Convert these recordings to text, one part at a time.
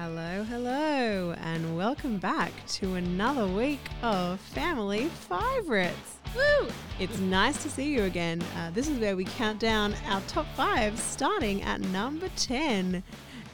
Hello, hello, and welcome back to another week of Family Favorites. Woo! It's nice to see you again. Uh, this is where we count down our top five, starting at number 10.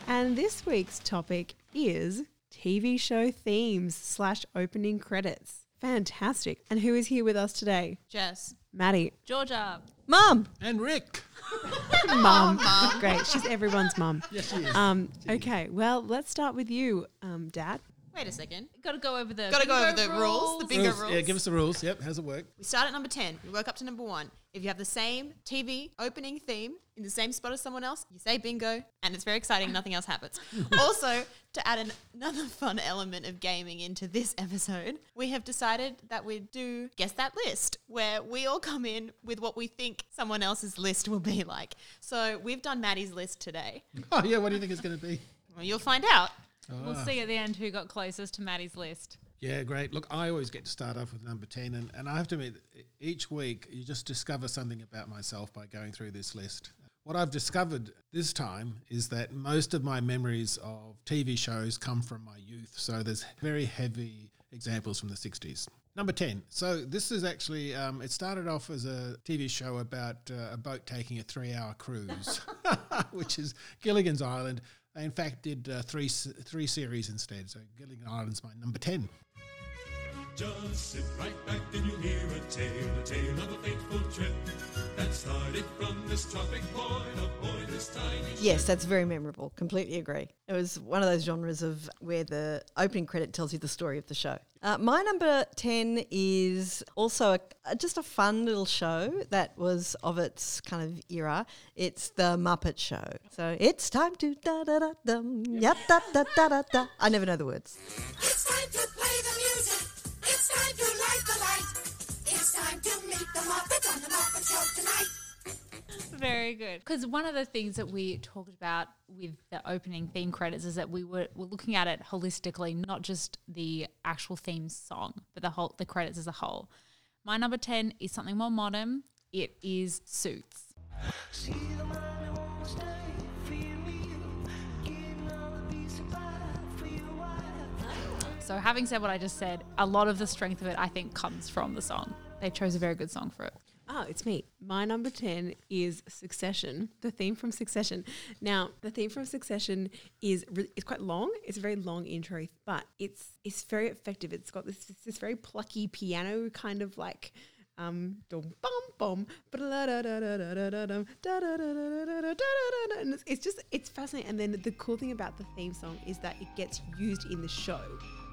And this week's topic is TV show themes slash opening credits. Fantastic. And who is here with us today? Jess. Maddie. Georgia. Mum. And Rick. mum. Great. She's everyone's mum. Yes, she is. Um, okay, well, let's start with you, um, Dad. Wait a second. Got to go over the. Got to go over the rules, the bingo Rules. rules. Yeah, give us the rules. Yep, how's it work? we start at number 10. We work up to number one. If you have the same TV opening theme in the same spot as someone else, you say bingo, and it's very exciting. Nothing else happens. also, to add an, another fun element of gaming into this episode, we have decided that we do guess that list, where we all come in with what we think someone else's list will be like. So we've done Maddie's list today. Oh, yeah, what do you think it's going to be? Well, you'll find out. We'll ah. see at the end who got closest to Maddie's list. Yeah, great. Look, I always get to start off with number 10, and, and I have to admit, each week you just discover something about myself by going through this list. What I've discovered this time is that most of my memories of TV shows come from my youth, so there's very heavy examples from the 60s. Number 10. So this is actually, um, it started off as a TV show about uh, a boat taking a three hour cruise, which is Gilligan's Island. They, in fact, did uh, three, three series instead. So Gilligan Island's my number 10. Just sit right back and you'll hear a tale, a tale of a fateful trip that started from this tropic point, a this tiny Yes, that's very memorable. Completely agree. It was one of those genres of where the opening credit tells you the story of the show. Uh, my number 10 is also a, a- just a fun little show that was of its kind of era. It's The Muppet Show. So it's time to da da da dum, yep, da da da da da. I never know the words. It's time to time to meet the Muppets on the Muppet Show tonight. Very good. Because one of the things that we talked about with the opening theme credits is that we were, were looking at it holistically, not just the actual theme song, but the whole the credits as a whole. My number ten is something more modern. It is Suits. So, having said what I just said, a lot of the strength of it, I think, comes from the song. They chose a very good song for it. Oh, it's me. My number 10 is Succession, the theme from Succession. Now, the theme from Succession is re- it's quite long. It's a very long intro, but it's it's very effective. It's got this this very plucky piano kind of like um dum bum bum and it's, it's just it's fascinating and then the cool thing about the theme song is that it gets used in the show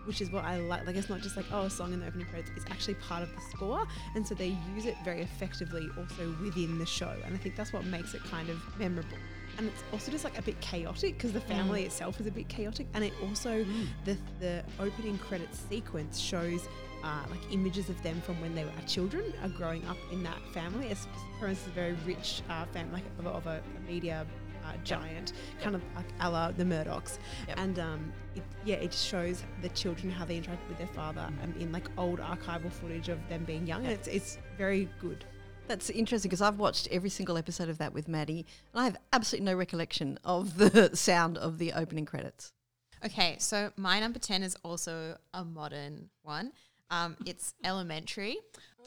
which is what I like. Like it's not just like oh a song in the opening credits. It's actually part of the score, and so they use it very effectively also within the show. And I think that's what makes it kind of memorable. And it's also just like a bit chaotic because the family itself is a bit chaotic, and it also the the opening credits sequence shows. Uh, like images of them from when they were children are growing up in that family. As for instance, a very rich uh, family like of, a- of a, a media uh, giant, kind of like a la the Murdochs. Yep. And um, it, yeah, it just shows the children how they interact with their father um, in like old archival footage of them being young. And it's, it's very good. That's interesting because I've watched every single episode of that with Maddie, and I have absolutely no recollection of the sound of the opening credits. Okay, so my number 10 is also a modern one. Um, it's Elementary.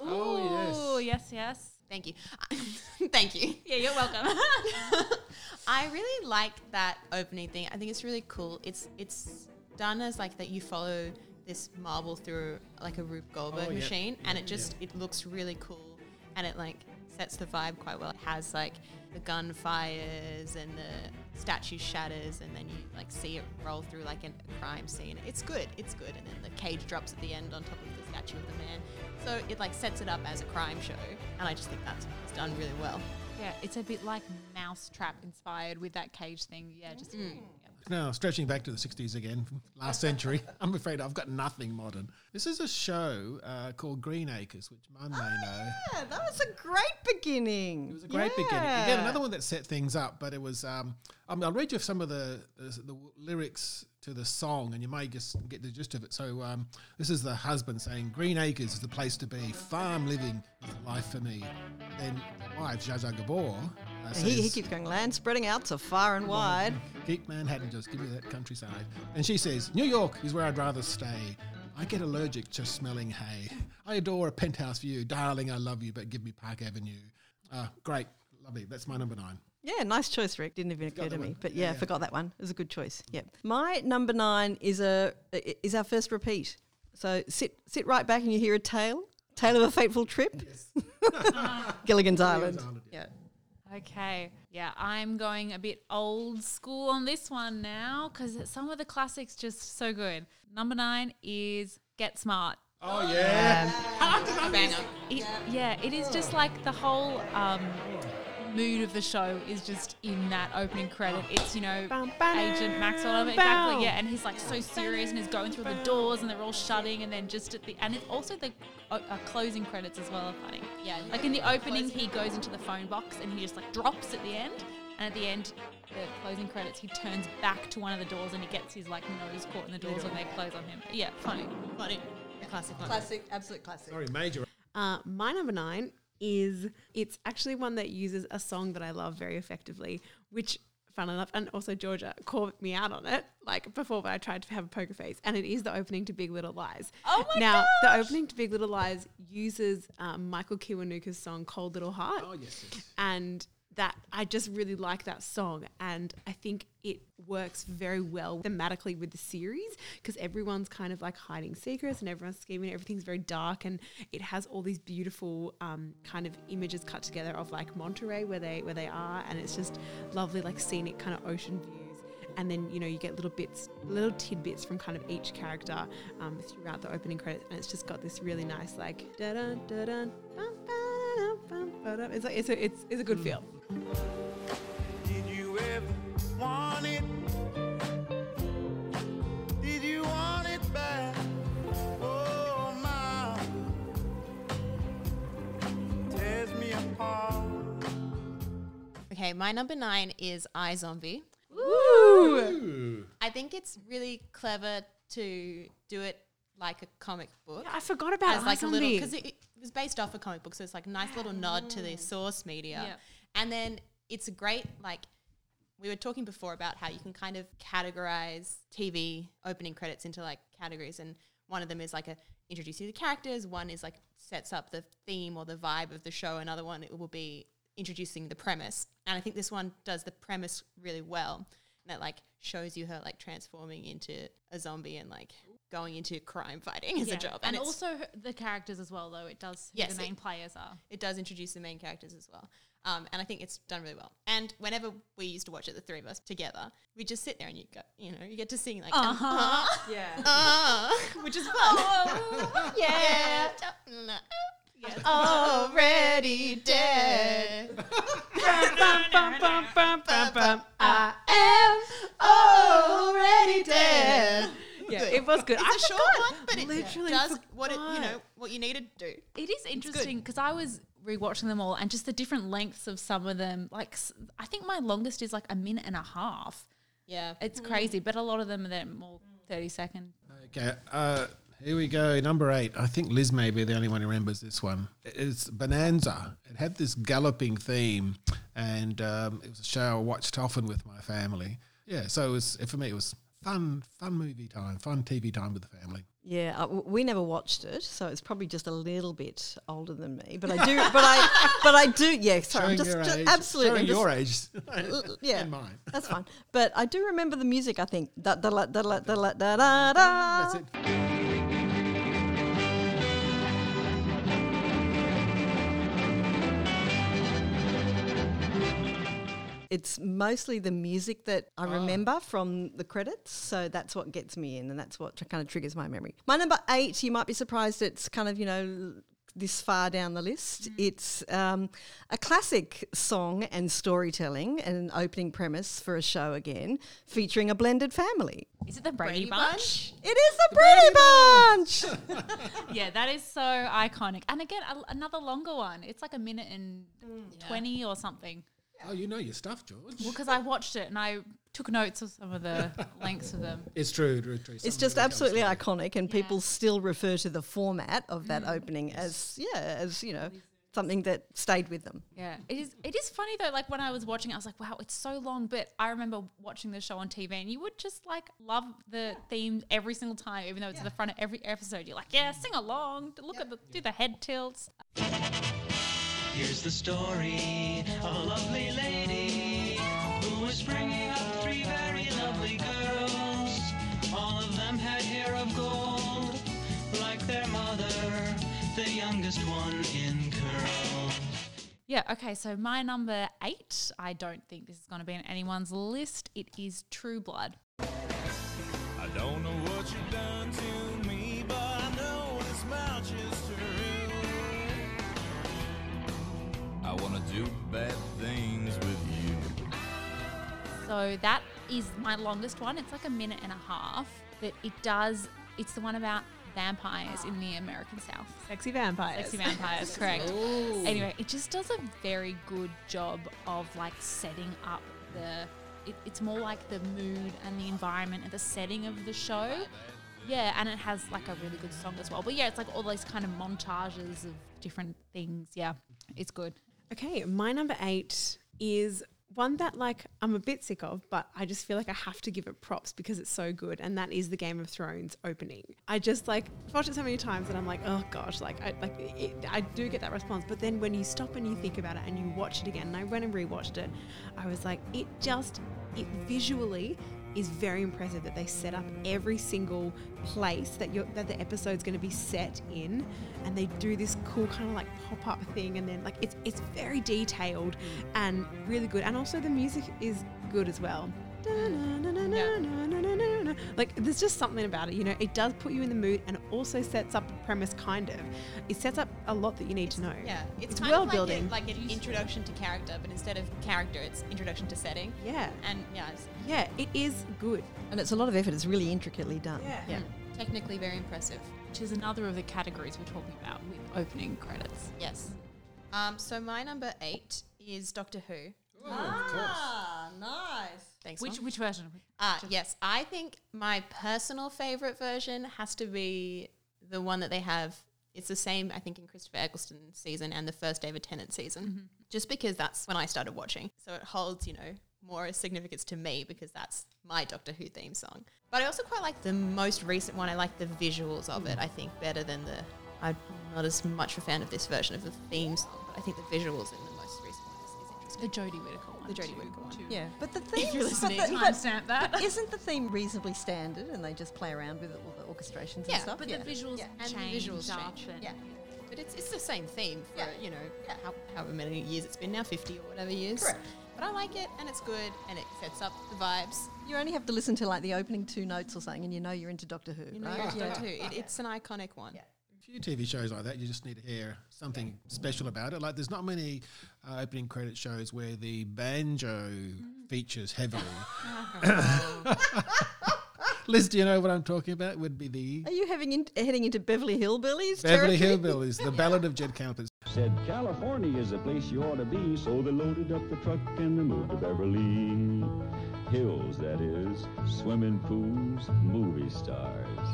Oh, yes. yes, yes. Thank you. Thank you. Yeah, you're welcome. I really like that opening thing. I think it's really cool. It's it's done as like that you follow this marble through like a Rube Goldberg Oh, yeah. machine and it just it looks really cool and it like sets the vibe quite well. It has like the gunfires and the statue shatters and then you like see it roll through like a crime scene. It's good. It's good. And then the cage drops at the end on top of the statue of the man. So it like sets it up as a crime show and I just think that's it's done really well. yeah, it's a bit like Mousetrap inspired with that cage thing. Yeah, just yeah. Now, stretching back to the 60s again, last century, I'm afraid I've got nothing modern. This is a show uh, called Green Acres, which Mum may know. Yeah, that was a great beginning. It was a great beginning. Again, another one that set things up, but it was um, Um, I'll read you some of the, the, the lyrics to the song, and you may just get the gist of it. So, um, this is the husband saying, "Green Acres is the place to be. Farm living is life for me." Then wife, Zsa Gabor, uh, says, He, he keeps going, land spreading out so far and wide. Keep Manhattan, just give me that countryside. And she says, New York is where I'd rather stay. I get allergic to smelling hay. I adore a penthouse view. Darling, I love you, but give me Park Avenue. Uh, great. Lovely. That's my number nine. Yeah, nice choice, Rick. Didn't even occur to me, one. but Yeah, yeah, yeah. forgot that one. It was a good choice. Yep. My number nine is a i- is our first repeat. So sit sit right back and you hear a tale, tale of a fateful trip. Gilligan's Island. Yeah. Okay. Yeah, I'm going a bit old school on this one now because some of the classics just so good. Number nine is Get Smart. Oh, yeah. Banger. It, yeah, it is just like the whole um, mood of the show is just in that opening credit. It's, you know, Bum, ba-da, Agent Maxwell. bow. Exactly, yeah. And he's like so serious and he's going through the doors and they're all shutting. And then just at the, and it's also the uh, uh, closing credits as well are funny. Yeah. Like in the opening, he goes into the phone box and he just like drops at the end. And at the end, the closing credits, he turns back to one of the doors and he gets his like nose caught in the doors when they close on him. Yeah, funny. Funny. Classic one. Classic, absolute classic. Sorry, major. Uh, my number nine is it's actually one that uses a song that I love very effectively, which fun enough, and also Georgia called me out on it like before, but I tried to have a poker face, and it is the opening to Big Little Lies. Oh my now, the opening to Big Little Lies uses um, Michael Kiwanuka's song "Cold Little Heart." Oh, yes. yes. and that I just really like that song, and I think it works very well thematically with the series because everyone's kind of like hiding secrets and everyone's scheming. Everything's very dark, and it has all these beautiful um, kind of images cut together of like Monterey where they where they are, and it's just lovely, like scenic kind of ocean views. And then you know you get little bits, little tidbits from kind of each character um, throughout the opening credits, and it's just got this really nice like da da da da. It's like it's a it's, it's a good feel. Did you ever want it? Did you want it back? Oh, my. Tears me apart. Okay, my number nine is iZombie. Ooh. I think it's really clever to do it like a comic book. I forgot about as like a little because it, it was based off a comic book, so it's like a nice little nod to the ah. source media. Yeah. And then it's a great like we were talking before about how you can kind of categorize TV opening credits into like categories, and one of them is like a introduce you to the characters. One is like sets up the theme or the vibe of the show. Another one it will be introducing the premise, and I think this one does the premise really well. And that like shows you her like transforming into a zombie and like going into crime fighting as Yeah. a job, And, it's- also the characters as well, though. It does who Yes, the main it- players are. it does introduce the main characters as well. Um, and I think it's done really well. And whenever we used to watch it, the three of us together, we just sit there and you go, you know, you get to sing like, uh-huh, yeah. uh, which is fun. yeah. Yes. Already dead. I am Already dead. Yeah, it was good. I It's a short forgot. one, but it Literally does what it, you know, what you need to do. It is interesting because I was rewatching them all and just the different lengths of some of them. Like, I think my longest is like a minute and a half. Yeah. It's crazy, but a lot of them are then more 30 second. Okay, uh, here we go. Number eight. I think Liz may be the only one who remembers this one. It's Bonanza. It had this galloping theme, and um, it was a show I watched often with my family. Yeah, so it was for me. It was fun, fun movie time, fun TV time with the family. Yeah, uh, we never watched it, so it's probably just a little bit older than me. But I do, but I, but I do. Yeah, sorry, I'm just, just age, absolutely your age, yeah, and mine. that's fine. But I do remember the music. I think da da la da da da da da. That's it. It's mostly the music that I ah. remember from the credits, so that's what gets me in, and that's what kind of triggers my memory. My number eight, you might be surprised, it's kind of you know this far down the list. Mm. It's um, a classic song and storytelling and an opening premise for a show again, featuring a blended family. Is it the Brady, Brady Bunch? It is the Brady Bunch. yeah, that is so iconic. And again, a, another longer one. It's like a minute and mm. 20 or something. Oh, you know your stuff, George. Well, because I watched it and I took notes of some of the lengths of them. It's true, true, true. It's just really tell a absolutely iconic, and people still refer to the format of Mm. that opening as yeah, as you know, something that stayed with them. Yeah, it is. It is funny though. Like when I was watching, it, I was like, "Wow, it's so long." But I remember watching the show on TV, and you would just like love the theme every single time, even though it's at the front of every episode. You're like, "Yeah, sing along, look at the do the head tilts." Here's the story of a lovely lady who was bringing up three very lovely girls. All of them had hair of gold, like their mother, the youngest one in curls. Yeah. Okay. So my number eight. I don't think this is going to be on anyone's list. It is True Blood. I don't know what you've done to do bad things with you. So that is my longest one. It's like a minute and a half, but it does. It's the one about vampires in the American South. Sexy vampires. Sexy vampires, correct. Anyway, it just does a very good job of like setting up the. It, it's more like the mood and the environment and the setting of the show. Yeah, and it has like a really good song as well. But yeah, it's like all these kind of montages of different things. Yeah, it's good. Okay, my number eight is one that like I'm a bit sick of, but I just feel like I have to give it props because it's so good, and that is the Game of Thrones opening. I just like watched it so many times, and I'm like, oh gosh, like I like it, I do get that response, but then when you stop and you think about it and you watch it again, and I went and rewatched it, I was like, it just it visually is very impressive that they set up every single place that you're, that the episode's going to be set in, and they do this cool kind of like pop up thing, and then like it's it's very detailed mm. and really good, and also the music is good as well. Like there's just something about it, you know. It does put you in the mood and also sets up a premise, kind of. It sets up a lot that you need to know. Yeah, it's, it's kind world of like building, a, like an introduction to character, but instead of character, it's introduction to setting. Yeah, and yeah, yeah, it is good, and it's a lot of effort. It's really intricately done. Yeah, yeah. Mm. technically very impressive. Which is another of the categories we're talking about with opening credits. Yes. Um, so my number eight is Doctor Who. Oh, ah nice. Thanks. Which Mom. which version? Ah, yes. I think my personal favorite version has to be the one that they have. It's the same, I think, in Christopher Eccleston season and the first David Tennant season, just because that's when I started watching. So it holds, you know, more significance to me because that's my Doctor Who theme song. But I also quite like the most recent one. I like the visuals of it. I think better than the. I'm not as much a fan of this version of the theme song, but I think the visuals in the most recent one is, is interesting. The Jodie Whittaker one. The Jodie Whittaker one. too. Yeah, but the theme, you're but, listening. the, but Timestamp that. isn't the theme reasonably standard, and they just play around with all the orchestrations Yeah, and stuff? But yeah. the visuals Yeah, and the change visuals change. and- Yeah. But it's, it's the same theme for, Yeah. you know, how, however many years it's been now, 50 or whatever years. Correct. But I like it and it's good and it sets up the vibes. You only have to listen to like the opening two notes or something, and you know you're into Doctor Who, You know, right? you're into Yeah. Doctor Who. It, it's an iconic one. A few TV shows like that, you just need to hear something special about it. Like, there's not many uh, opening credit shows where the banjo features heavily. Liz, do you know what I'm talking about? Would be the Are you having in, heading into Beverly Hillbillies? Beverly territory? Hillbillies, the Ballad of Jed Campers. Said California is the place you ought to be, so they loaded up the truck and they moved to Beverly Hills, that is, swimming pools, movie stars.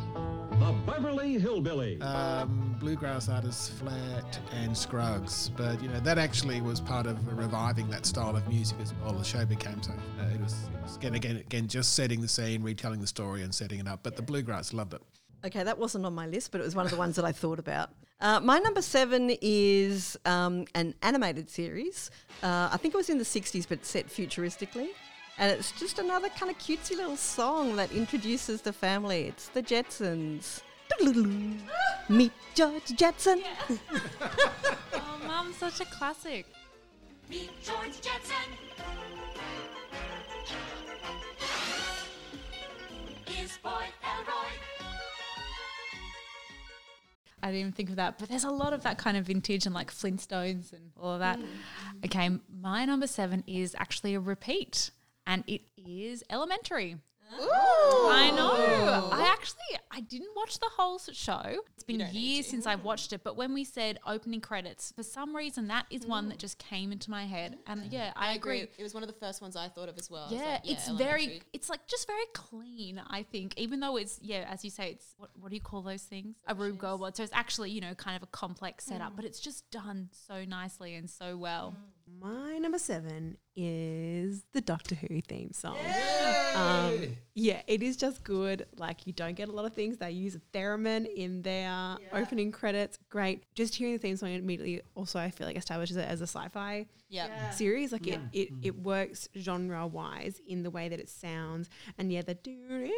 The Beverly Hillbilly. um, bluegrass artists Flatt and Scruggs. But you know that actually was part of reviving that style of music as well. The show became so uh, it, was, it was again again again just setting the scene, retelling the story, and setting it up. But the bluegrass loved it. Okay, that wasn't on my list, but it was one of the ones that I thought about. Uh, my number seven is um, an animated series. Uh, I think it was in the 60s, but set futuristically. And it's just another kind of cutesy little song that introduces the family. It's the Jetsons. Meet George Jetson. Oh, Mum, such a classic. Meet George Jetson. His boy Elroy. I didn't even think of that, but there's a lot of that kind of vintage and like Flintstones and all of that. Mm. Okay, my number seven is actually a repeat, and it is Elementary. I know. I actually I didn't watch the whole show. It's been years since I've watched it, but when we said opening credits, for some reason that is one that just came into my head. And yeah, I, agree. It was one of the first ones I thought of as well. I was Yeah, like, it's elementary. very, it's like just very clean. I think, even though it's yeah, as you say, it's what, what do you call those things? A Rube Goldberg. So it's actually you know kind of a complex setup, mm. but it's just done so nicely and so well. Mm. My number seven is the Doctor Who theme song. Um, yeah, it is just good. Like you don't get a lot of things. They use a theremin in their opening credits. Great. Just hearing the theme song immediately also I feel like establishes it as a sci-fi Yeah. series. Like it, it, mm-hmm. it works genre wise in the way that it sounds. And yeah, the doo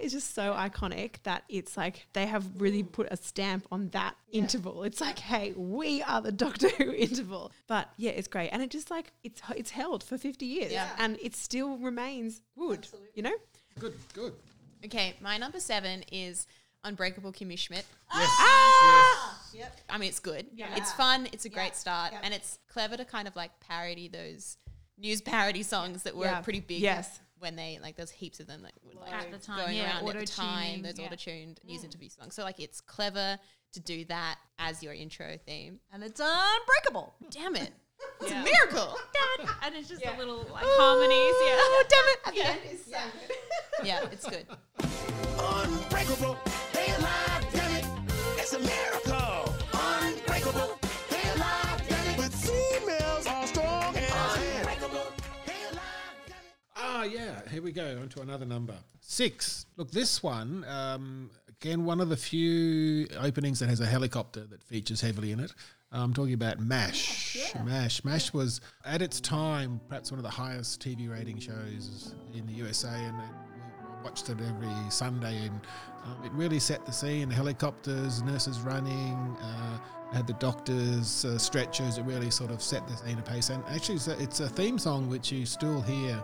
is just so iconic that it's like they have really mm. put a stamp on that interval. It's like, hey, we are the Doctor Who interval. But yeah, it's great. And it just like it's it's held for 50 years Yeah. and it still remains good, you know? Good, good. Okay, my number seven is Unbreakable Kimmy Schmidt. Yes. Ah! Yep. I mean, it's good. It's fun. It's a great start, and it's clever to kind of like parody those news parody songs that were Yeah. pretty big. Yes. When they like, there's heaps of them that were like At the time, going yeah, around at the time. auto-tuning, Those yeah. auto-tuned news mm. interview songs. So like, it's clever to do that as your intro theme. And it's unbreakable. Damn it! It's a miracle. and it's just a little like harmonies. Yeah. Oh damn it! At the end is so good. Yeah, it's good. Unbreakable, they alive, damn it. It's a miracle. Yeah. Here we go. On to another number. Six. Look, this one, um, again, one of the few openings that has a helicopter that features heavily in it. I'm talking about MASH. MASH. MASH was, at its time, perhaps one of the highest TV rating shows in the USA, and, and we watched it every Sunday. And um, it really set the scene. Helicopters, nurses running, uh, had the doctors, uh, stretchers. It really sort of set the scene apace. And actually, it's a, it's a theme song which you still hear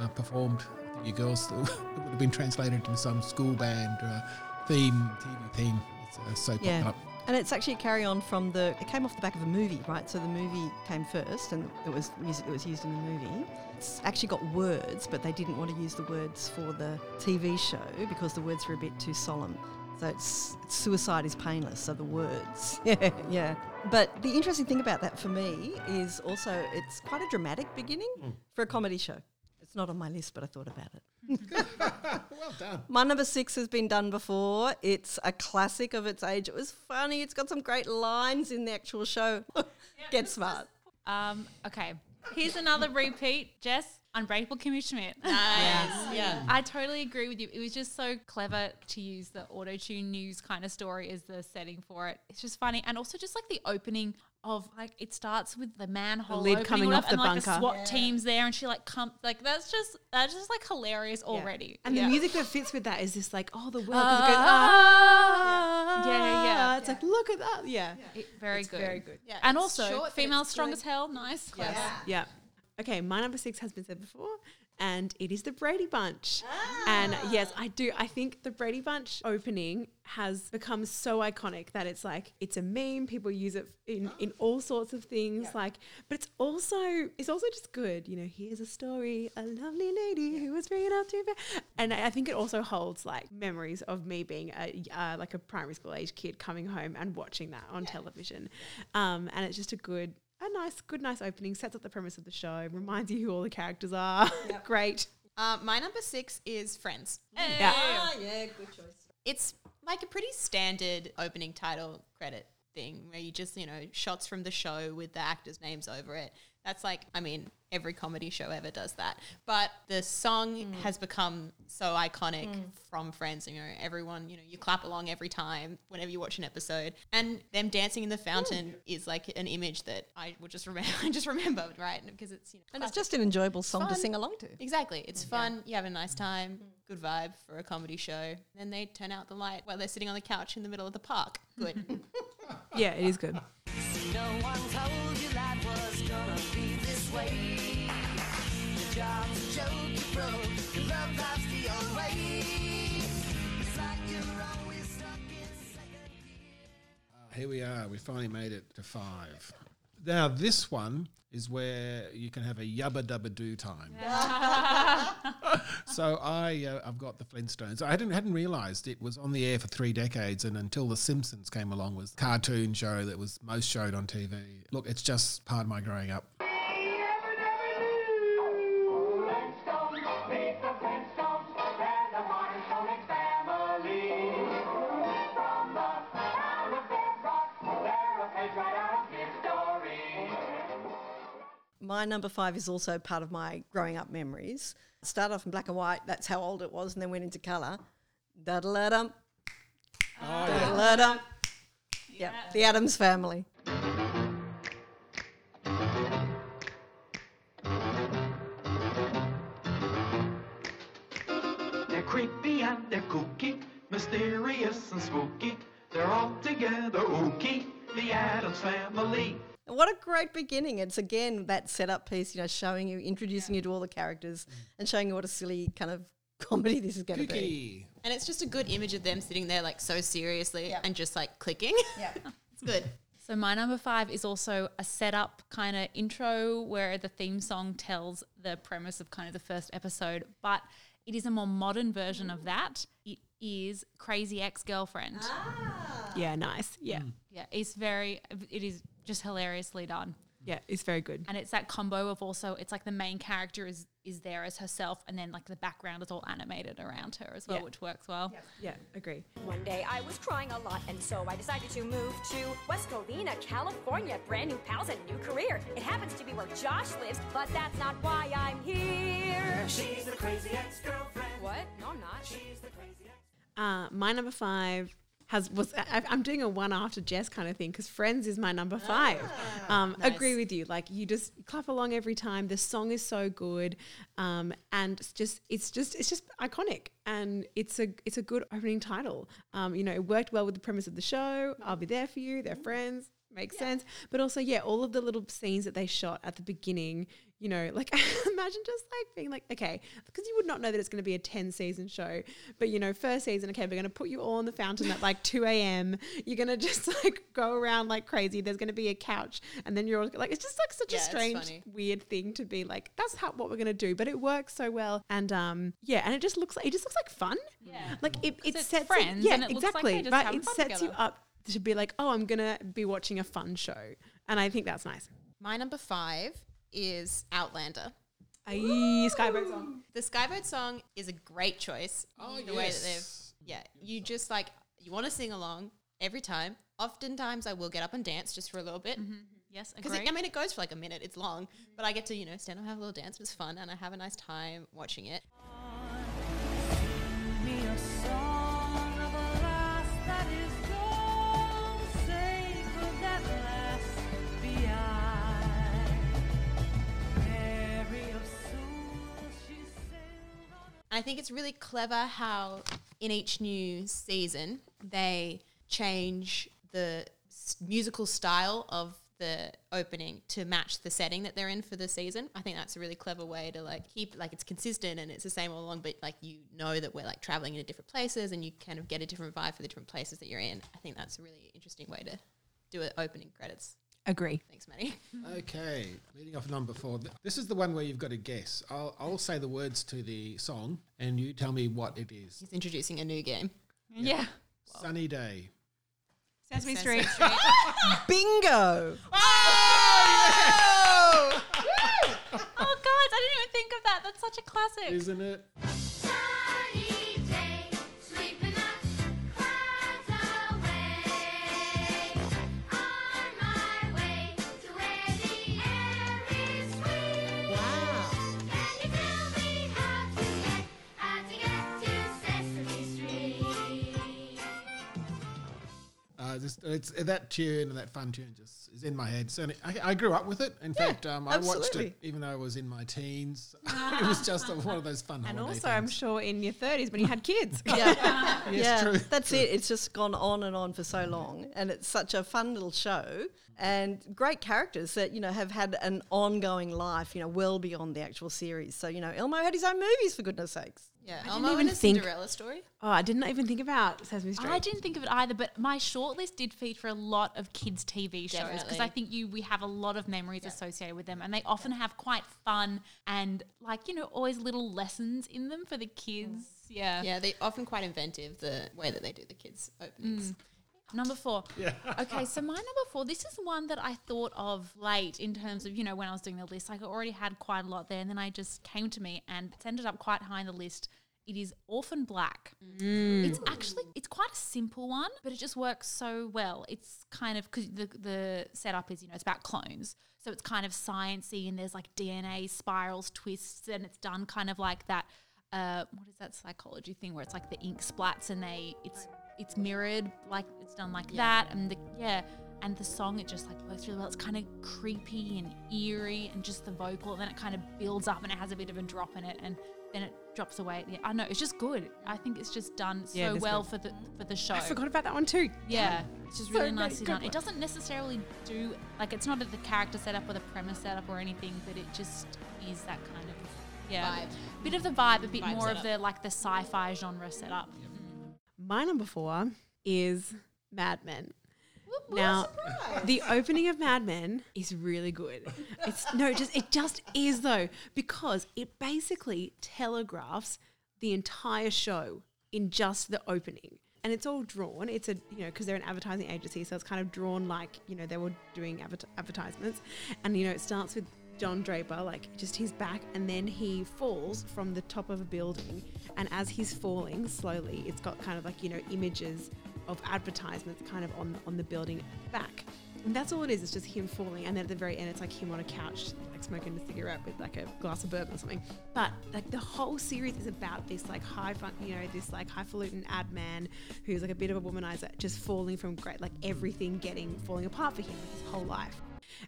uh, performed. I think you girls it would have been translated into some school band uh, theme, TV theme. It's uh, so Yeah. And it's actually a carry on from the. It came off the back of a movie, right? So the movie came first, and it was music that was used in the movie. It's actually got words, but they didn't want to use the words for the TV show because the words were a bit too solemn. So it's, it's suicide is painless. So the words, yeah, yeah. But the interesting thing about that for me is also it's quite a dramatic beginning for a comedy show. It's not on my list, but I thought about it. well done. My number six has been done before. It's a classic of its age. It was funny. It's got some great lines in the actual show. Get smart. Um, okay. Here's another repeat. Jess, Unbreakable Kimmy Schmidt. Nice. Yeah. I totally agree with you. It was just so clever to use the auto tune news kind of story as the setting for it. It's just funny, and also just like the opening of like it starts with the manhole lid opening coming or off whatever, the and like bunker. the SWAT team's there, and she like come like that's just that's just like hilarious Yeah. already. And Yeah. the music that fits with that is just like, oh, the world Ah. it goes, ah. Yeah, yeah, yeah. It's like, look at that. Yeah. It- very It's good, very good. Yeah, and also short, female strong good. as hell. Nice, clever. Yeah. Okay, my number six has been said before, and it is the Brady Bunch. And yes, I do. I think the Brady Bunch opening has become so iconic that it's like it's a meme. People use it in, in all sorts of things. Like, but it's also it's also just good. You know, here's a story: a lovely lady who was bringing up. Ba-. And I I think it also holds like memories of me being a uh, like a primary school age kid coming home and watching that on television. Um, and it's just a good a nice, good, nice opening. Sets up the premise of the show. Reminds you who all the characters are. Great. Um, my number six is Friends. Yeah. yeah, good choice. It's like a pretty standard opening title credit thing where you just, you know, shots from the show with the actors' names over it. That's like, I mean, every comedy show ever does that. But the song hmm. has become so iconic hmm. from Friends. You know, everyone, you know, you clap along every time whenever you watch an episode. And them dancing in the fountain hmm. is like an image that I would just remember. I just remembered, right? Because it's, you know, And it's just an enjoyable song to sing along to. Exactly. It's fun. You have a nice time. Good vibe for a comedy show. Then they turn out the light while they're sitting on the couch in the middle of the park. Good. Yeah, it is good. No one told you life was gonna be this way. Your job's a joke, you broke. Your love life's the old way. It's like you're always stuck in second gear. Here we are. We finally made it to five. Now, this one is where you can have a yabba dabba doo time. So I uh, I've got the Flintstones. I hadn't hadn't realised it was on the air for three decades, and until the Simpsons came along, was the cartoon show that was most showed on TV. Look, it's just part of my growing up. My number five is also part of my growing up memories. Started off in black and white, that's how old it was, and then went into colour. Da da da dum. Oh, Da da dum. Yep, the Addams family. They're creepy and they're kooky, mysterious and spooky. They're all together ooky, the Addams family. What a great beginning. It's again that setup piece, you know, showing you, introducing you to all the characters mm. and showing you what a silly kind of comedy this is going to be. And it's just a good image of them sitting there like so seriously and just like clicking. Yeah. it's good. So my number five is also a setup kind of intro where the theme song tells the premise of kind of the first episode, but it is a more modern version of that. It is Crazy Ex Girlfriend. Ah. Yeah, nice. Yeah. Yeah, it's very. It is just hilariously done. Yeah, it's very good. And it's that combo of also it's like the main character is is there as herself, and then like the background is all animated around her as well, Yeah. which works well. Yeah, agree. One day I was crying a lot, and so I decided to move to West Covina, California. Brand new pals and new career. It happens to be where Josh lives, but that's not why I'm here. She's the crazy ex-girlfriend. What? No, I'm not. She's the crazy ex Uh, my number five has was I, I'm doing a one after Jess kind of thing because Friends is my number five. um, Agree with you. Like you just clap along every time. The song is so good, um, and it's just it's just it's just iconic, and it's a it's a good opening title. Um, you know, it worked well with the premise of the show. I'll be there for you. They're friends. Makes sense. But also, yeah, all of the little scenes that they shot at the beginning, you know, like imagine just like being like, okay, because you would not know that it's going to be a 10 season show. But, you know, first season, okay, we're going to put you all in the fountain at like 2 a.m. You're going to just like go around like crazy. There's going to be a couch. And then you're all like, it's just like such Yeah, a strange, weird thing to be like, that's how what we're going to do. But it works so well. And um, yeah, and it just looks like, it just looks like fun. Yeah. Like it, it it's sets it- friends yeah, and it looks like exactly. they just right. having It fun sets you up to be like, oh, I'm gonna be watching a fun show, and I think that's nice. My number five is Outlander. Aye, Skye Boat song. The Skye Boat song is a great choice. Oh, the way that they've yes. yeah, you just like you want to sing along every time. Oftentimes, I will get up and dance just for a little bit mm-hmm. Yes, because. I mean it goes for like a minute. It's long, but I get to you know stand up, have a little dance. It's fun, and I have a nice time watching it. I think it's really clever how in each new season they change the musical style of the opening to match the setting that they're in for the season. I think that's a really clever way to like keep like it's consistent and it's the same all along, but like you know that we're like traveling into different places and you kind of get a different vibe for the different places that you're in. I think that's a really interesting way to do it opening credits. Agree. Thanks, Maddie. Okay, leading off number four. This is the one where you've got to guess. I'll, I'll say the words to the song, and you tell me what it is. He's introducing a new game. yeah. Sunny day. Sesame Sesame Street. Street. Bingo! Oh, oh guys, I didn't even think of that. That's such a classic. Isn't it? Uh, this, it's that tune and that fun tune just is in my head. So I, I grew up with it. In fact, um, I watched it even though I was in my teens. it was just a, one of those fun And holiday also, I'm sure in your 30s when you had kids. Yeah, Yes, yeah, true, that's it. It's just gone on and on for so long, and it's such a fun little show and great characters that you know have had an ongoing life, you know, well beyond the actual series. So you know, Elmo had his own movies for goodness sakes. Yeah, I Elmo didn't and even a think. Cinderella story. Oh, I didn't even think about Sesame Street. I didn't think of it either, but my shortlist did feature a lot of kids' TV shows because Definitely. I think you we have a lot of memories associated with them, and they often have quite fun and like you know always little lessons in them for the kids. Mm. Yeah. Yeah, they're often quite inventive the way that they do the kids' openings. Mm. Number four. Yeah. okay, so my number four, this is one that I thought of late in terms of, you know, when I was doing the list. Like I already had quite a lot there, and then I just came to me and it's ended up quite high in the list. It is Orphan Black. It's actually it's quite a simple one, but it just works so well. It's kind of because the the setup is you know it's about clones, so it's kind of sciencey and there's like DNA spirals, twists, and it's done kind of like that. Uh, what is that psychology thing where it's like the ink splats and they it's it's mirrored like it's done like that and the yeah and the song it just like works really well. It's kind of creepy and eerie and just the vocal and then it kind of builds up and it has a bit of a drop in it and then it drops away. Yeah, I know it's just good. I think it's just done Yeah, so well good. for the for the show. I forgot about that one too. Yeah, it's just So really nicely done. one. It doesn't necessarily do like it's not the character setup or the premise setup or anything, but it just is that kind of yeah Vibe. bit of the vibe, a bit Vibe more of the like the sci-fi genre setup. My number four is Mad Men. Now, the opening of Mad Men is really good. It's no, just it just is though because it basically telegraphs the entire show in just the opening. And it's all drawn. It's a you know because they're an advertising agency, so it's kind of drawn like you know they were doing adver- advertisements, and you know it starts with Don Draper, like just his back, and then he falls from the top of a building. And as he's falling slowly, it's got kind of like, you know, images of advertisements kind of on, on the building the back. And that's all it is, it's just him falling. And then at the very end, it's like him on a couch, like smoking a cigarette with like a glass of bourbon or something. But like the whole series is about this like high fun, you know, this like highfalutin ad man who's like a bit of a womanizer, just falling from great, like everything getting falling apart for him his whole life.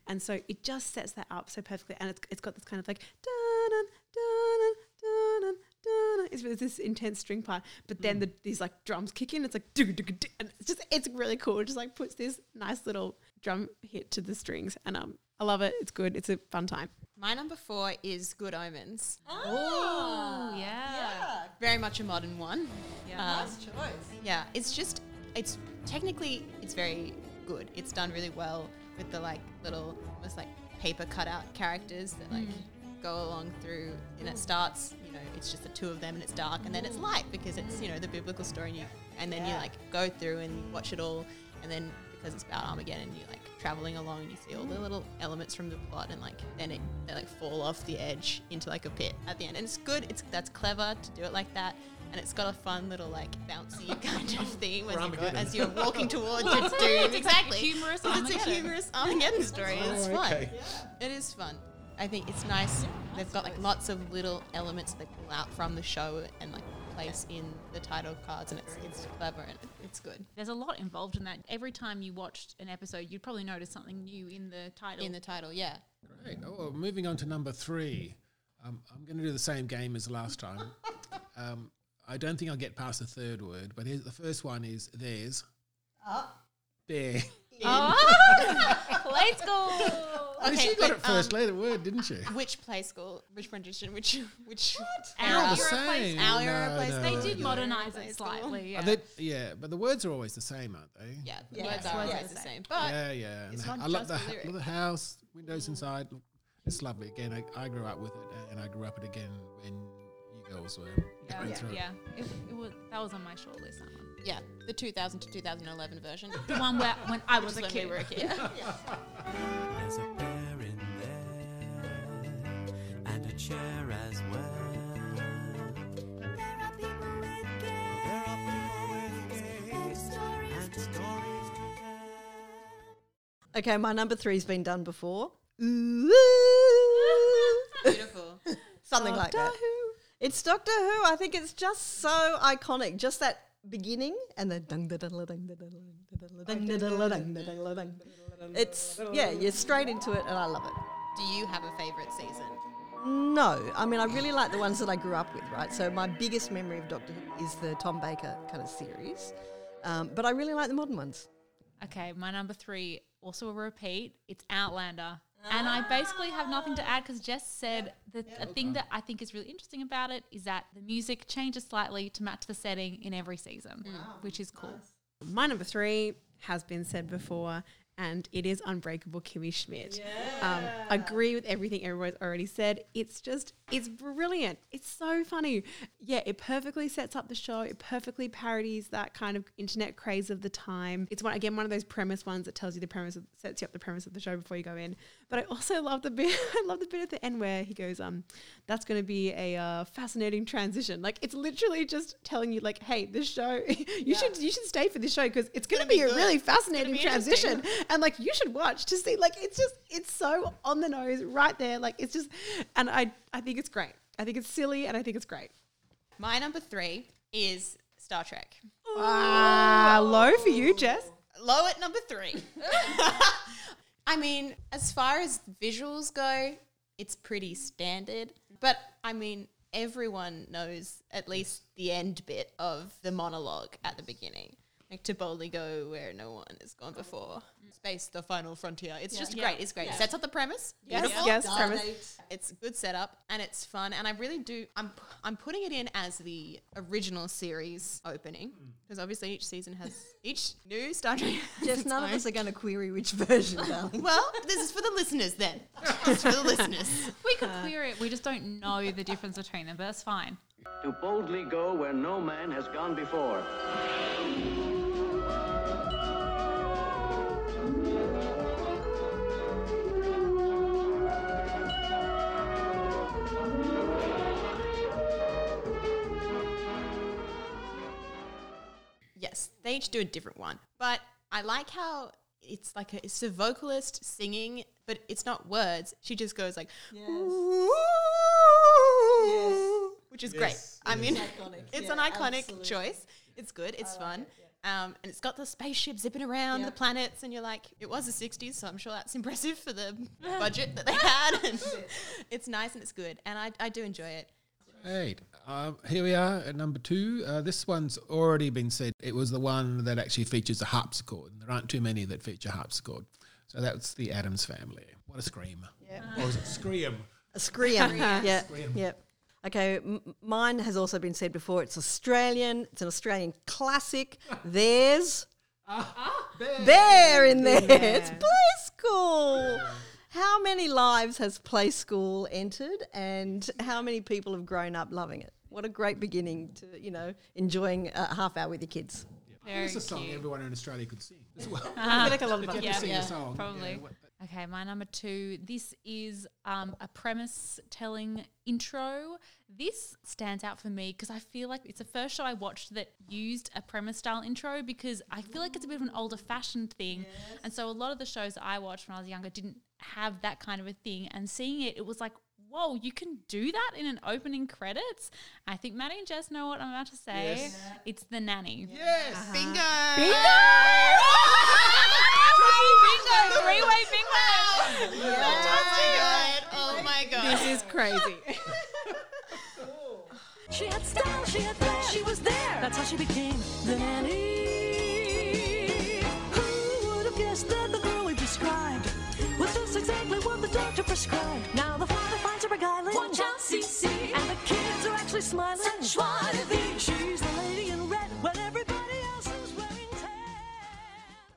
And so it just sets that up so perfectly. And it's, it's got this kind of like, dun, dun, dun, dun, dun. It's there's this intense string part, but then the, these like drums kick in. It's like, doo, doo, doo, and it's just, it's really cool. It just like puts this nice little drum hit to the strings. And um, I love it. It's good. It's a fun time. My number four is Good Omens. Oh yeah. yeah. Very much a modern one. Yeah. Um, Yeah, it's just it's technically it's very good. It's done really well with the like little almost like paper cutout characters that like mm. go along through and it starts, you know, it's just the two of them and it's dark and then it's light because it's, you know, the biblical story and you and then you like go through and watch it all and then because it's about Armageddon you like traveling along and you see all the little elements from the plot and like then it they like fall off the edge into like a pit at the end. And it's good, it's that's clever to do it like that. And it's got a fun little like bouncy kind of theme as, you go, as you're walking towards your doom. Exactly. humorous. It's a humorous Armageddon story. It's Oh, fun. okay. It is fun. I think it's nice. They've got like lots of little elements they pull out from the show and like place in the title cards, and it's it's clever and it's good There's a lot involved in that. Every time you watched an episode, you'd probably notice something new in the title. in the title. Yeah. Great. Oh, moving on to number three. Um, I'm going to do the same game as last time. Um, I don't think I'll get past the third word, but here's, the first one is there's. Oh. There. Ah. Ah. Play school. Okay, she got but, it first um, letter word, didn't she? Which play school? Which rendition? Which which They're era? all the same. Our era No, play no, school. They no, did no. modernize Play it slightly. Yeah. they- yeah, but the words are always the same, aren't they? Yeah, the Yeah, words it's are always always the the same. same. But Yeah, yeah. it's not I love just the, the the house, windows inside. It's lovely. Again, I, I grew up with it, and I grew up it again when you girls were Yeah, yeah, through it. yeah. It, it was, that was on my short list. That one. yeah, the 2000 to 2011 version. The one where when I was Which a kid. we were a kid. There's a bear in there and a chair as well. There are people with games and stories to tell. Okay, my number three's been done before. Ooh. Beautiful. Something like Doctor that. It's Doctor Who. I think it's just so iconic. Just that beginning and then dung da da da dung da da da dung da da da dung da da da dung. It's yeah, you're straight into it, and I love it. Do you have a favorite season? No, I mean I really like the ones that I grew up with, right? So my biggest memory of Doctor Who is the Tom Baker kind of series, um, but I really like the modern ones. Okay, my number three, also a repeat. It's Outlander. And I basically have nothing to add because Jess said that a thing that I think is really interesting about it is that the music changes slightly to match the setting in every season, which is cool. My number three has been said before, and it is Unbreakable Kimmy Schmidt. Um, agree with everything everyone's already said. It's just, it's brilliant. It's so funny. Yeah, it perfectly sets up the show. It perfectly parodies that kind of internet craze of the time. It's one again one of those premise ones that tells you the premise, of, sets you up the premise of the show before you go in. But I also love the bit. I love the bit at the end where he goes, um, "That's going to be a uh, fascinating transition." Like it's literally just telling you, like, "Hey, this show, you should you should stay for this show because it's going to be, be a really fascinating transition." and like you should watch to see like it's just it's so on the nose right there like it's just and i i think it's great i think it's silly and i think it's great My number three is Star Trek. ah low for you jess Low at number three. I mean, as far as visuals go, it's pretty standard. But I mean, everyone knows at least the end bit of the monologue at the beginning. Like to boldly go where no one has gone oh. before. Mm. Space, the final frontier. It's just great. It's great. Sets up the premise. yes Beautiful. yes premise It's a good setup and it's fun, and I really do. I'm I'm putting it in as the original series opening mm. because obviously each season has each new Star Trek. has Just its none of us are going to query which version. Well, this is for the listeners then. It's for the listeners. We could uh, query it. We just don't know the difference between them, but that's fine. To boldly go where no man has gone before. They each do a different one, but I like how it's like a, it's a vocalist singing, but it's not words. She just goes like, which is great. I mean, it's an iconic choice. It's good. It's fun. Um, and it's got the spaceship zipping around the planets, and you're like, it was the 60s, so I'm sure that's impressive for the budget that they had. And it's nice and it's good, and I, I do enjoy it. Great. Um, here we are at number two. Uh, this one's already been said. It was the one that actually features a harpsichord. And there aren't too many that feature harpsichord. So that's the Addams family. What a scream. Yeah. Or was it scream? A scream. yeah. Yep. Okay, m- mine has also been said before. It's Australian. It's an Australian classic. There's bear in there. It's Play School. How many lives has Play School entered, and how many people have grown up loving it? What a great beginning to you know enjoying a half hour with your kids. Very It's a song cute. everyone in Australia could sing as well. i feel like a lot of Get fun to Yeah, sing yeah, a song. probably. Yeah, what- Okay, my number two. This is um, a premise telling intro. This stands out for me because I feel like it's the first show I watched that used a premise style intro because I feel like it's a bit of an older fashioned thing. And so a lot of the shows that I watched when I was younger didn't have that kind of a thing. And seeing it, it was like, whoa, you can do that in an opening credits. I think Maddie and Jess know what I'm about to say. Yes. It's the nanny. Yes. Uh-huh. Bingo! bingo! Three-way bingo! Fantastic. Oh my god. this is crazy She had style, she had flair, she was there. That's how she became the nanny. The? Now the father finds her beguiling. Watch out, CC. And the kids are actually smiling. Such joie de. She's the lady in red when everybody else is wearing tan.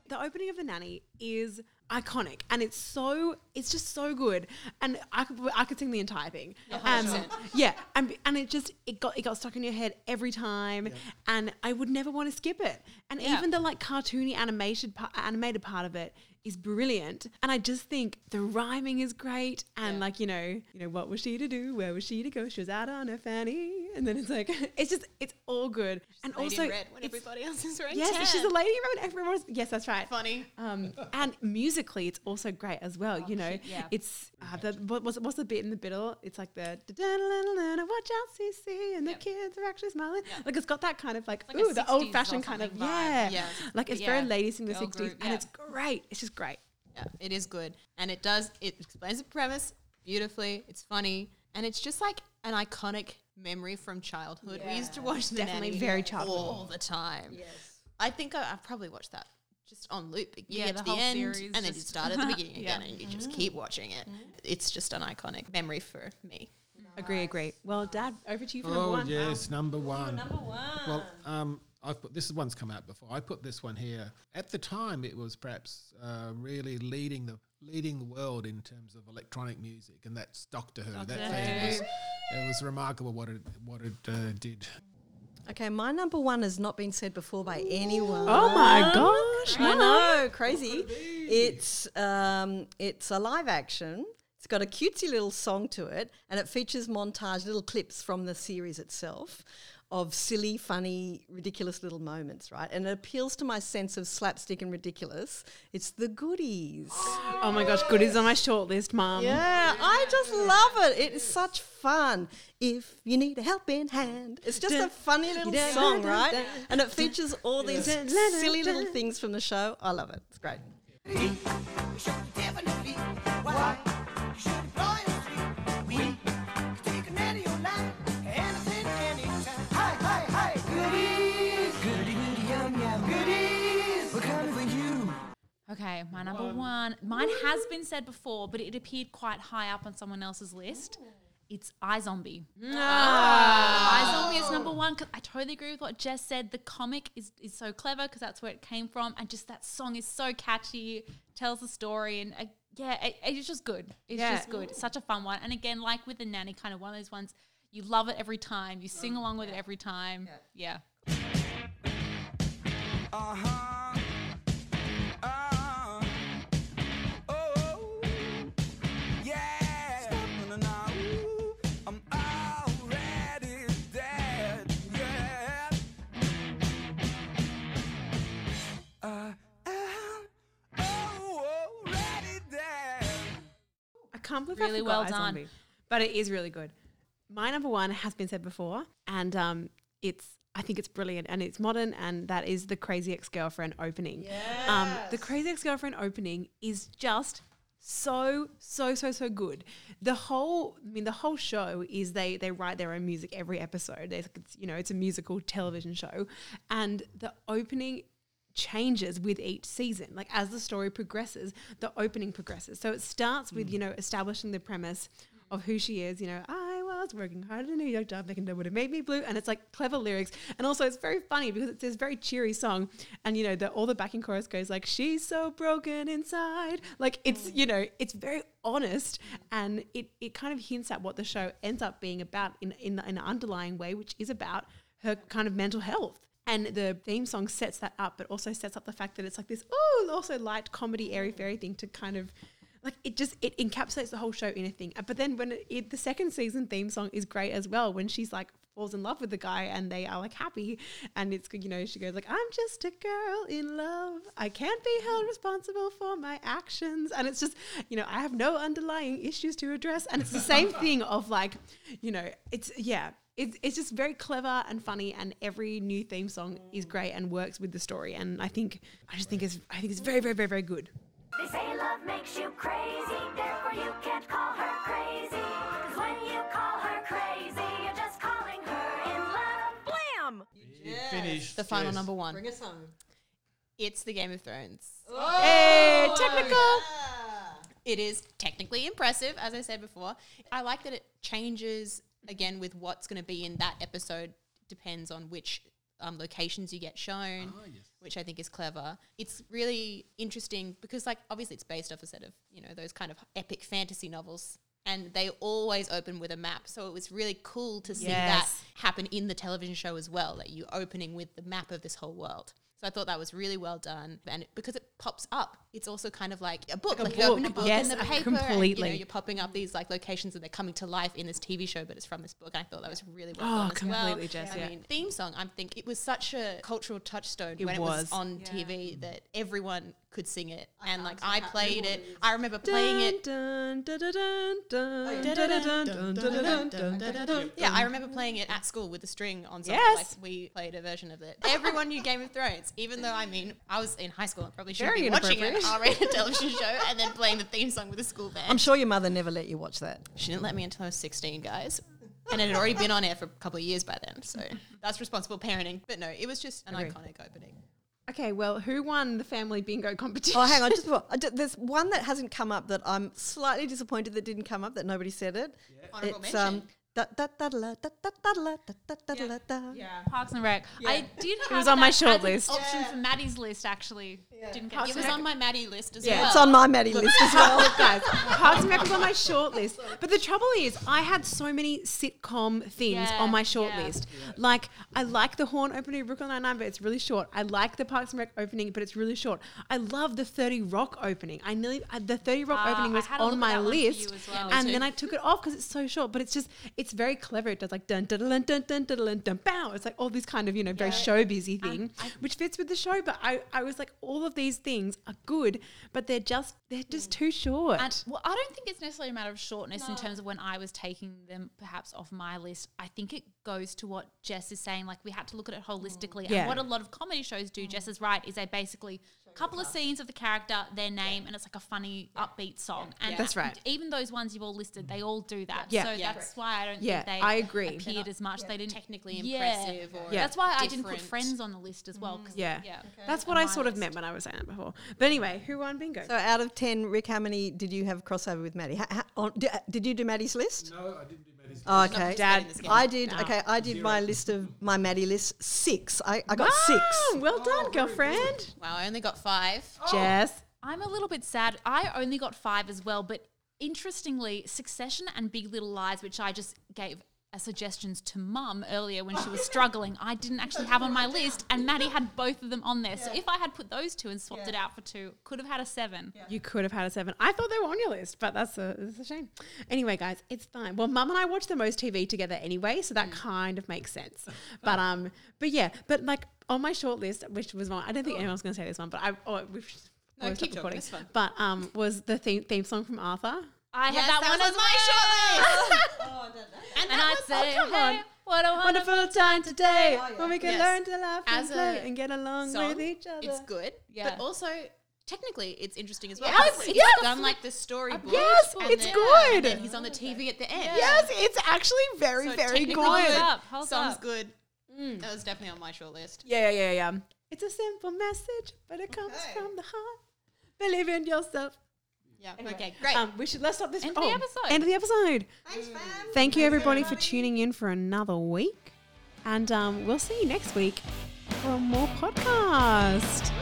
the opening of the nanny is iconic and it's so it's just so good and i could i could sing the entire thing um, yeah and, and it just it got it got stuck in your head every time and i would never want to skip it and Yeah. even the like cartoony animated pa- animated part of it is brilliant and i just think the rhyming is great and like you know you know what was she to do where was she to go she was out on her fanny and then it's like it's just it's all good and Lady also in red when everybody else is wearing Yes, tan. she's a lady in red. Everyone's yes, that's right. Funny. Um, and musically, it's also great as well. you know, yeah. it's uh, the what was what's the bit in the middle? It's like the watch out, CC, and the kids are actually smiling. Like it's got that kind of like, Like ooh, the 60s old fashioned kind of vibe. yeah, Yeah. Like it's Yeah, very ladies in the girl sixties, group, and yeah. it's great. It's just great. Yeah, it is good. And it does, it explains the premise beautifully. It's funny. And it's just like an iconic memory from childhood. We used to watch the Definitely Nanny very childhood. all the time. Yes. I think I, I've probably watched that just on loop. You Yeah, get the to the whole end, series and then you just- start at the beginning Yeah. again, and you just keep watching it. It's just an iconic memory for me. Agree, agree. Well, Dad, over to you for number Oh one. yes, number one. number one. Well, um, I've put this one's come out before. I put this one here. At the time, it was perhaps uh, really leading the leading the world in terms of electronic music, and that's Doctor Who. Doctor that thing was, it was remarkable what it what it uh, did. Okay, my number one has not been said before by anyone. Oh my gosh, I no. know, crazy. It's um, it's a live action. It's got a cutesy little song to it, and it features montage little clips from the series itself of silly, funny, ridiculous little moments, right? And it appeals to my sense of slapstick and ridiculous. It's the goodies. Oh my gosh, goodies on my short list, Mum. Yeah, I just love it. It is such fun. If you need a helping hand, it's just a funny little song, right? And it features all these silly little things from the show. I love it. It's great. Okay, my number one. Mine has been said before, but it appeared quite high up on someone else's list. It's iZombie. iZombie is number one. 'cause I totally agree with what Jess said. The comic is, is so clever because that's where it came from, and just that song is so catchy, tells the story, and uh, yeah, it, it's just good. It's Yeah. just good. It's such a fun one. And again, like with the nanny, kind of one of those ones you love it every time. You sing along with it every time. Yeah. Uh-huh. Can't believe Really I well done. iZombie. But it is really good. My number one has been said before, and um, it's I think it's brilliant and it's modern, and that is the Crazy Ex Girlfriend opening. Um, the Crazy Ex Girlfriend opening is just so so so so good. The whole I mean the whole show is they they write their own music every episode. It's, you know it's a musical television show, and the opening changes with each season. Like as the story progresses, the opening progresses. So it starts with, hmm. you know, establishing the premise of who she is. You know, I was working hard at a New York job thinking that would have made me blue. And it's like clever lyrics. And also it's very funny because it's this very cheery song. And, you know, the, all the backing chorus goes like, she's so broken inside. Like it's, hmm. you know, it's very honest and it, it kind of hints at what the show ends up being about in, in, in an underlying way, which is about her kind of mental health. And the theme song sets that up, but also sets up the fact that it's like this, oh, also light comedy, airy fairy thing to kind of like it just it encapsulates the whole show in a thing. Uh, But then when it, it, the second season theme song is great as well, when she's like falls in love with the guy and they are like happy, and it's you know she goes like I'm just a girl in love. I can't be held responsible for my actions, and it's just you know I have no underlying issues to address, and it's the same thing of like you know it's yeah it's, it's just very clever and funny and every new theme song is great and works with the story and i think i just think it's i think it's very very very very good They say love makes you crazy, therefore you can't call her crazy. Cause when you call her crazy, you're just calling her in love. Blam! Finished. The final yes. number one. Bring us home. It's the Game of Thrones. Oh, eh, hey technical It is technically impressive, as I said before. I like that it changes again with what's going to be in that episode. Depends on which um, locations you get shown, which I think is clever. It's really interesting because, like, obviously, it's based off a set of you know those kind of epic fantasy novels, and they always open with a map. So it was really cool to see that happen in the television show as well. That you opening with the map of this whole world. So I thought that was really well done, and because it pops up, it's also kind of like a book. Like a Like, you open a book. book Yes, in the paper, and, you know, completely. you're popping up these like locations and they're coming to life in this TV show, but it's from this book. And I thought that was really well Oh, done as well. completely, Jess, I yeah. mean, theme song. I think it was such a cultural touchstone It when it was. was on TV that everyone could sing it, I and like I played it. I remember playing it. Yeah, I remember playing it at school with the string on something. Yes. Like we played a version of it. Everyone knew Game of Thrones, even though I mean I was in high school and probably should be watching an R-rated television show and then playing the theme song with a school band. I'm sure your mother never let you watch that. She didn't let me until I was 16, guys and it had already been on air for a couple of years by then. So that's responsible parenting. But no, it was just an iconic opening. Okay, well, who won the family bingo competition? Oh, hang on, just before, I ju- there's one that hasn't come up that I'm slightly disappointed that didn't come up that nobody said it. Honourable It's mention. um da da da da da da da da da da da da da. Parks and Rec. I did. Have was on my that short list. Option for Maddie's list actually. Didn't get It was on my Maddie list as Yeah. well. It's on my Maddie list as well. Guys, Parks and Rec was on my short list. But the trouble is, I had so many sitcom things Yeah, on my short yeah. list. Like, I like the Horn opening of Brooklyn Nine-Nine, but it's really short. I like the Parks and Rec opening, but it's really short. I love the 30 Rock opening. I nearly, uh, the 30 Rock Ah, opening was had a look on my that one for you list. as well. and too. then I took it off because it's so short, but it's just, it's very clever. It does like dun dun dun dun dun dun dun dun bow. It's like all this kind of, you know, very show busy um, thing, which fits with the show. But I, I was like, all of these things are good, but they're just, they're just mm. too short. And well, I don't think it's necessarily a matter of shortness in terms of when I was taking them perhaps off my list. I think it goes to what Jess is saying. Like we had to look at it holistically. Yeah. And what a lot of comedy shows do, mm. Jess is right, is they basically couple of scenes of the character, their name, and it's like a funny upbeat song. And That's right. Even those ones you've all listed, they all do that. Yeah. So Yeah. that's why I don't Yeah, think they I agree. appeared as much. They didn't technically Yeah. impressive or Yeah. That's why I didn't put friends on the list as well. Mm. 'cause- Yeah. yeah. That's what I sort of meant when I was saying that before. But anyway, who won bingo? So out of ten, Rick, how many did you have crossover with Maddie? Ha, ha, on, did, did you do Maddie's list? No, I didn't do Maddie's Oh, okay, Dad. I did. No. Okay, I did my list of my Maddie list six. I, I got Wow, six. Well done, oh, girlfriend. Wow, I only got five. Oh. Jess. I'm a little bit sad. I only got five as well, but interestingly, Succession and Big Little Lies, which I just gave as suggestions to mum earlier when she was struggling, I didn't actually have on my list, and Maddie had both of them on there. So if I had put those two and swapped it out for two, could have had a seven. You could have had a seven. I thought they were on your list, but that's a, that's a shame. Anyway, guys, it's fine. Well, Mum and I watch the most TV together anyway, so that kind of makes sense. But um, but yeah, but like on my short list, which was one, I don't think anyone's going to say this one, but I oh, we've No, always keep talking, recording. But um, was the theme, theme song from Arthur? I Yes, had that, that one was as on my well. short list. and that I'd was- oh, say, come hey, on. what a wonderful. Wonderful time today oh, when we can Yes. learn to laugh As and play and get along song, with each other. It's good, Yeah. but also technically it's interesting as well. Yes, it's yes. done like the storyboard. Yes, it's then- good. And then he's on the TV at the end. Yes, it's actually very, So very good. Hold up, hold Song's up. good. Mm. That was definitely on my short list. Yeah, yeah, yeah, yeah. It's a simple message, but it comes Okay. from the heart. Believe in yourself. Yeah. Okay. Great. Um, we should let's stop this. End of the episode. End of the episode. Thank you everybody for tuning in for another week, and um, we'll see you next week for more podcast.